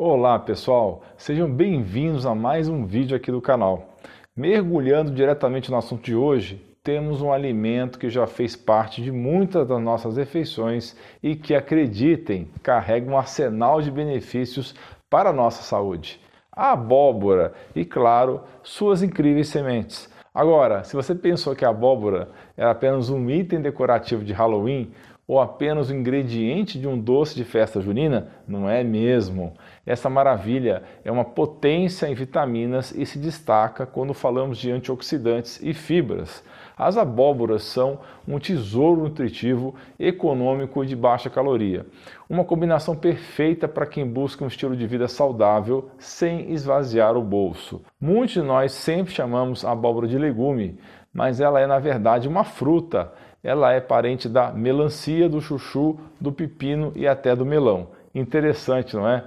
Olá pessoal, sejam bem-vindos a mais um vídeo aqui do canal. Mergulhando diretamente no assunto de hoje, temos um alimento que já fez parte de muitas das nossas refeições e que, acreditem, carrega um arsenal de benefícios para a nossa saúde. A abóbora e, claro, suas incríveis sementes. Agora, se você pensou que a abóbora era apenas um item decorativo de Halloween, ou apenas o ingrediente de um doce de festa junina? Não é mesmo. Essa maravilha é uma potência em vitaminas e se destaca quando falamos de antioxidantes e fibras. As abóboras são um tesouro nutritivo, econômico e de baixa caloria. Uma combinação perfeita para quem busca um estilo de vida saudável sem esvaziar o bolso. Muitos de nós sempre chamamos a abóbora de legume, mas ela é na verdade uma fruta ela é parente da melancia, do chuchu, do pepino e até do melão. Interessante, não é?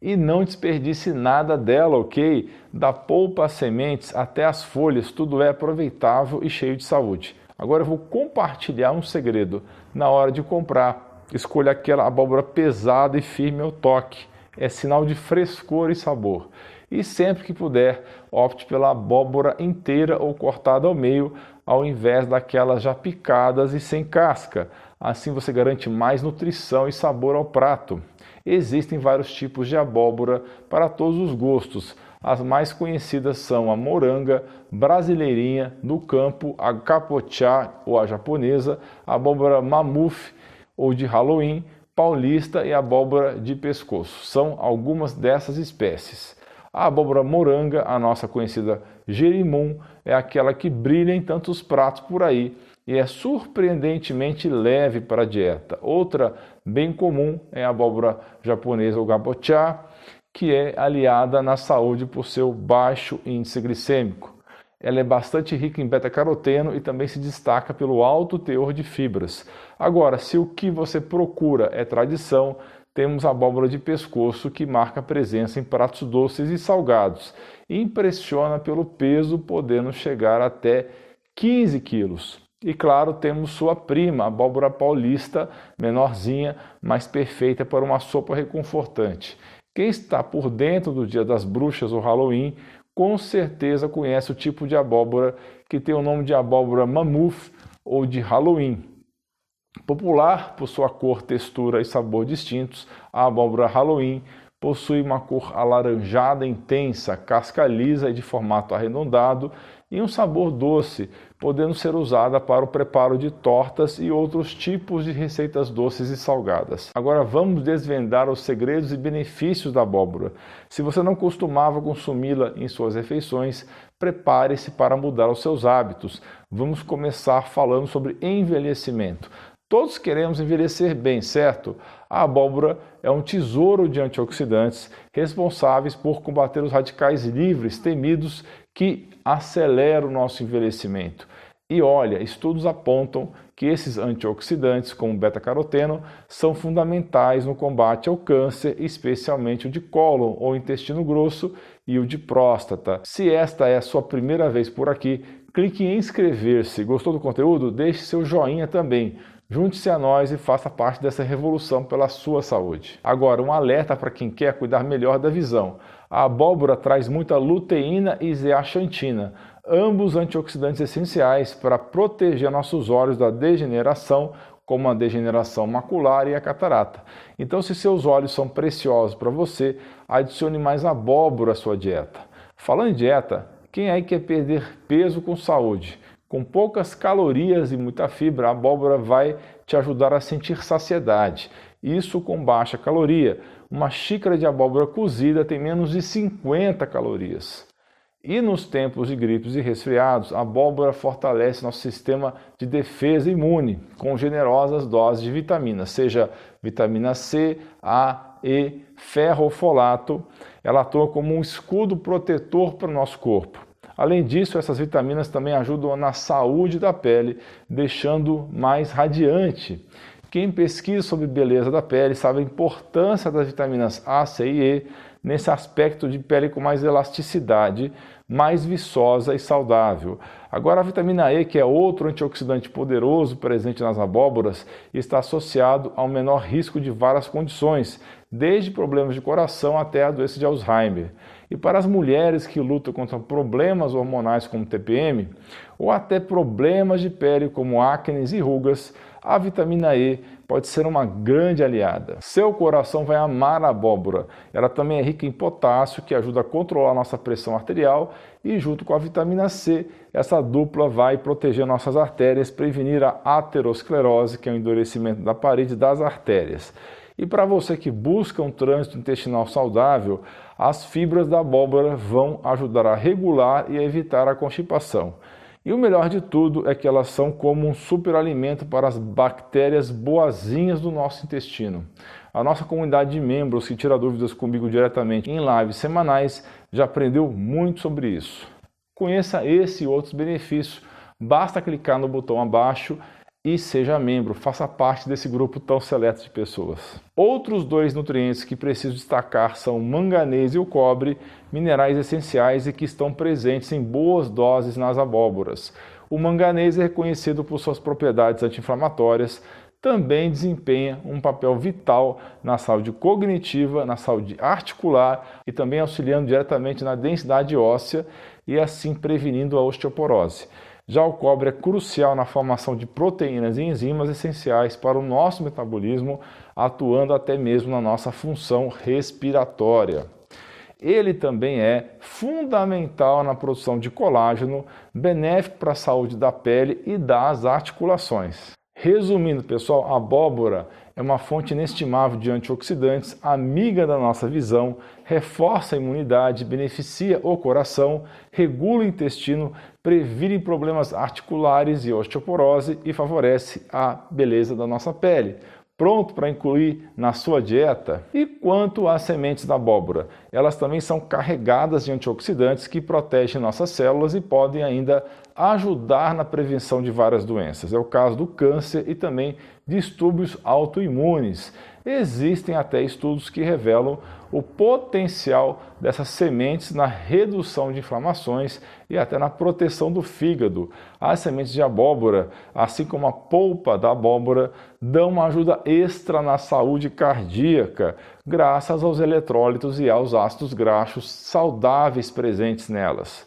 E não desperdice nada dela, ok? Da polpa às sementes até as folhas, tudo é aproveitável e cheio de saúde. Agora eu vou compartilhar um segredo. Na hora de comprar, escolha aquela abóbora pesada e firme ao toque. É sinal de frescor e sabor. E sempre que puder, opte pela abóbora inteira ou cortada ao meio, ao invés daquelas já picadas e sem casca. Assim você garante mais nutrição e sabor ao prato. Existem vários tipos de abóbora para todos os gostos. As mais conhecidas são a moranga, brasileirinha, do campo, a capochá ou a japonesa, a abóbora mamuf ou de Halloween, paulista e abóbora de pescoço. São algumas dessas espécies. A abóbora moranga, a nossa conhecida gerimum, é aquela que brilha em tantos pratos por aí e é surpreendentemente leve para a dieta. Outra bem comum é a abóbora japonesa, o gabochá, que é aliada na saúde por seu baixo índice glicêmico. Ela é bastante rica em beta-caroteno e também se destaca pelo alto teor de fibras. Agora, se o que você procura é tradição, temos abóbora de pescoço que marca presença em pratos doces e salgados. Impressiona pelo peso, podendo chegar até 15 quilos. E claro, temos sua prima, a abóbora paulista, menorzinha, mas perfeita para uma sopa reconfortante. Quem está por dentro do Dia das Bruxas ou Halloween, com certeza conhece o tipo de abóbora que tem o nome de abóbora mamuf ou de Halloween. Popular por sua cor, textura e sabor distintos, a abóbora Halloween possui uma cor alaranjada intensa, casca lisa e de formato arredondado e um sabor doce, podendo ser usada para o preparo de tortas e outros tipos de receitas doces e salgadas. Agora vamos desvendar os segredos e benefícios da abóbora. Se você não costumava consumi-la em suas refeições, prepare-se para mudar os seus hábitos. Vamos começar falando sobre envelhecimento. Todos queremos envelhecer bem, certo? A abóbora é um tesouro de antioxidantes responsáveis por combater os radicais livres temidos que aceleram o nosso envelhecimento. E olha, estudos apontam que esses antioxidantes, como beta-caroteno, são fundamentais no combate ao câncer, especialmente o de cólon ou intestino grosso e o de próstata. Se esta é a sua primeira vez por aqui, clique em inscrever-se. Gostou do conteúdo? Deixe seu joinha também. Junte-se a nós e faça parte dessa revolução pela sua saúde. Agora, um alerta para quem quer cuidar melhor da visão. A abóbora traz muita luteína e zeaxantina, ambos antioxidantes essenciais para proteger nossos olhos da degeneração, como a degeneração macular e a catarata. Então, se seus olhos são preciosos para você, adicione mais abóbora à sua dieta. Falando em dieta, quem aí quer perder peso com saúde? Com poucas calorias e muita fibra, a abóbora vai te ajudar a sentir saciedade. Isso com baixa caloria. Uma xícara de abóbora cozida tem menos de 50 calorias. E nos tempos de gripes e resfriados, a abóbora fortalece nosso sistema de defesa imune com generosas doses de vitaminas, seja vitamina C, A, E, ferro ou folato. Ela atua como um escudo protetor para o nosso corpo. Além disso, essas vitaminas também ajudam na saúde da pele, deixando mais radiante. Quem pesquisa sobre beleza da pele sabe a importância das vitaminas A, C e E nesse aspecto de pele com mais elasticidade, mais viçosa e saudável. Agora, a vitamina E, que é outro antioxidante poderoso presente nas abóboras, está associado ao menor risco de várias condições, desde problemas de coração até a doença de Alzheimer. E para as mulheres que lutam contra problemas hormonais como TPM, ou até problemas de pele como acne e rugas, a vitamina E pode ser uma grande aliada. Seu coração vai amar a abóbora. Ela também é rica em potássio, que ajuda a controlar nossa pressão arterial, e junto com a vitamina C, essa dupla vai proteger nossas artérias, prevenir a aterosclerose, que é o endurecimento da parede das artérias. E para você que busca um trânsito intestinal saudável, as fibras da abóbora vão ajudar a regular e a evitar a constipação. E o melhor de tudo é que elas são como um superalimento para as bactérias boazinhas do nosso intestino. A nossa comunidade de membros que tira dúvidas comigo diretamente em lives semanais já aprendeu muito sobre isso. Conheça esse e outros benefícios. Basta clicar no botão abaixo e seja membro, faça parte desse grupo tão seleto de pessoas. Outros dois nutrientes que preciso destacar são o manganês e o cobre, minerais essenciais e que estão presentes em boas doses nas abóboras. O manganês é reconhecido por suas propriedades anti-inflamatórias, também desempenha um papel vital na saúde cognitiva, na saúde articular e também auxiliando diretamente na densidade óssea e assim prevenindo a osteoporose. Já o cobre é crucial na formação de proteínas e enzimas essenciais para o nosso metabolismo, atuando até mesmo na nossa função respiratória. Ele também é fundamental na produção de colágeno, benéfico para a saúde da pele e das articulações. Resumindo, pessoal, a abóbora é uma fonte inestimável de antioxidantes, amiga da nossa visão, reforça a imunidade, beneficia o coração, regula o intestino, previne problemas articulares e osteoporose e favorece a beleza da nossa pele pronto para incluir na sua dieta? E quanto às sementes da abóbora? Elas também são carregadas de antioxidantes que protegem nossas células e podem ainda ajudar na prevenção de várias doenças. É o caso do câncer e também distúrbios autoimunes. Existem até estudos que revelam o potencial dessas sementes na redução de inflamações e até na proteção do fígado. As sementes de abóbora, assim como a polpa da abóbora, dão uma ajuda extra na saúde cardíaca, graças aos eletrólitos e aos ácidos graxos saudáveis presentes nelas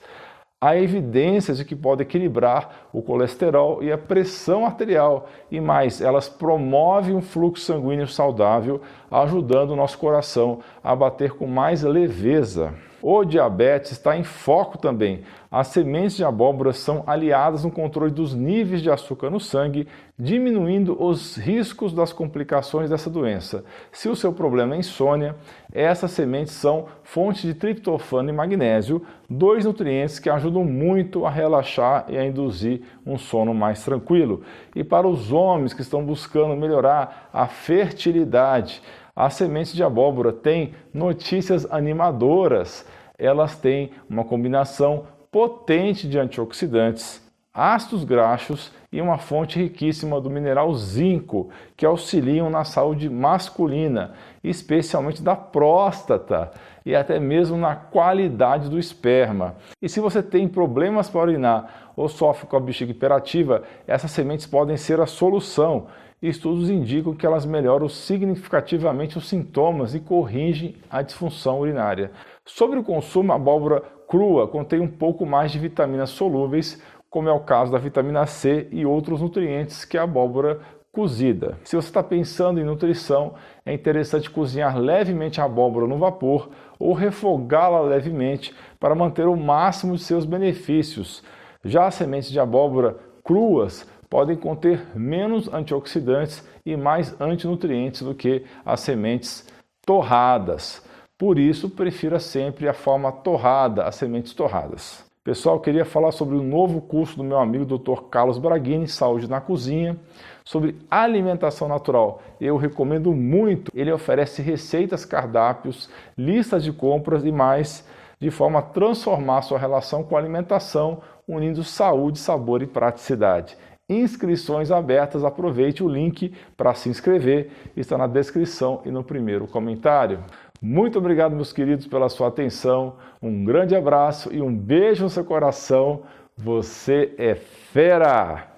há evidências de que pode equilibrar o colesterol e a pressão arterial e mais, elas promovem um fluxo sanguíneo saudável, ajudando o nosso coração a bater com mais leveza. O diabetes está em foco também. As sementes de abóbora são aliadas no controle dos níveis de açúcar no sangue, diminuindo os riscos das complicações dessa doença. Se o seu problema é insônia, essas sementes são fontes de triptofano e magnésio, dois nutrientes que ajudam muito a relaxar e a induzir um sono mais tranquilo. E para os homens que estão buscando melhorar a fertilidade, as sementes de abóbora têm notícias animadoras. Elas têm uma combinação potente de antioxidantes, ácidos graxos e uma fonte riquíssima do mineral zinco, que auxiliam na saúde masculina, especialmente da próstata e até mesmo na qualidade do esperma. E se você tem problemas para urinar ou sofre com a bexiga hiperativa, essas sementes podem ser a solução estudos indicam que elas melhoram significativamente os sintomas e corrigem a disfunção urinária. Sobre o consumo, a abóbora crua contém um pouco mais de vitaminas solúveis, como é o caso da vitamina C e outros nutrientes que a abóbora cozida. Se você está pensando em nutrição, é interessante cozinhar levemente a abóbora no vapor ou refogá-la levemente para manter o máximo de seus benefícios. Já as sementes de abóbora cruas podem conter menos antioxidantes e mais antinutrientes do que as sementes torradas. Por isso, prefira sempre a forma torrada, as sementes torradas. Pessoal, queria falar sobre o novo curso do meu amigo Dr. Carlos Braghini, Saúde na Cozinha, sobre alimentação natural. Eu recomendo muito. Ele oferece receitas, cardápios, listas de compras e mais, de forma a transformar sua relação com a alimentação, unindo saúde, sabor e praticidade inscrições abertas. Aproveite o link para se inscrever, está na descrição e no primeiro comentário. Muito obrigado, meus queridos, pela sua atenção. Um grande abraço e um beijo no seu coração. Você é fera!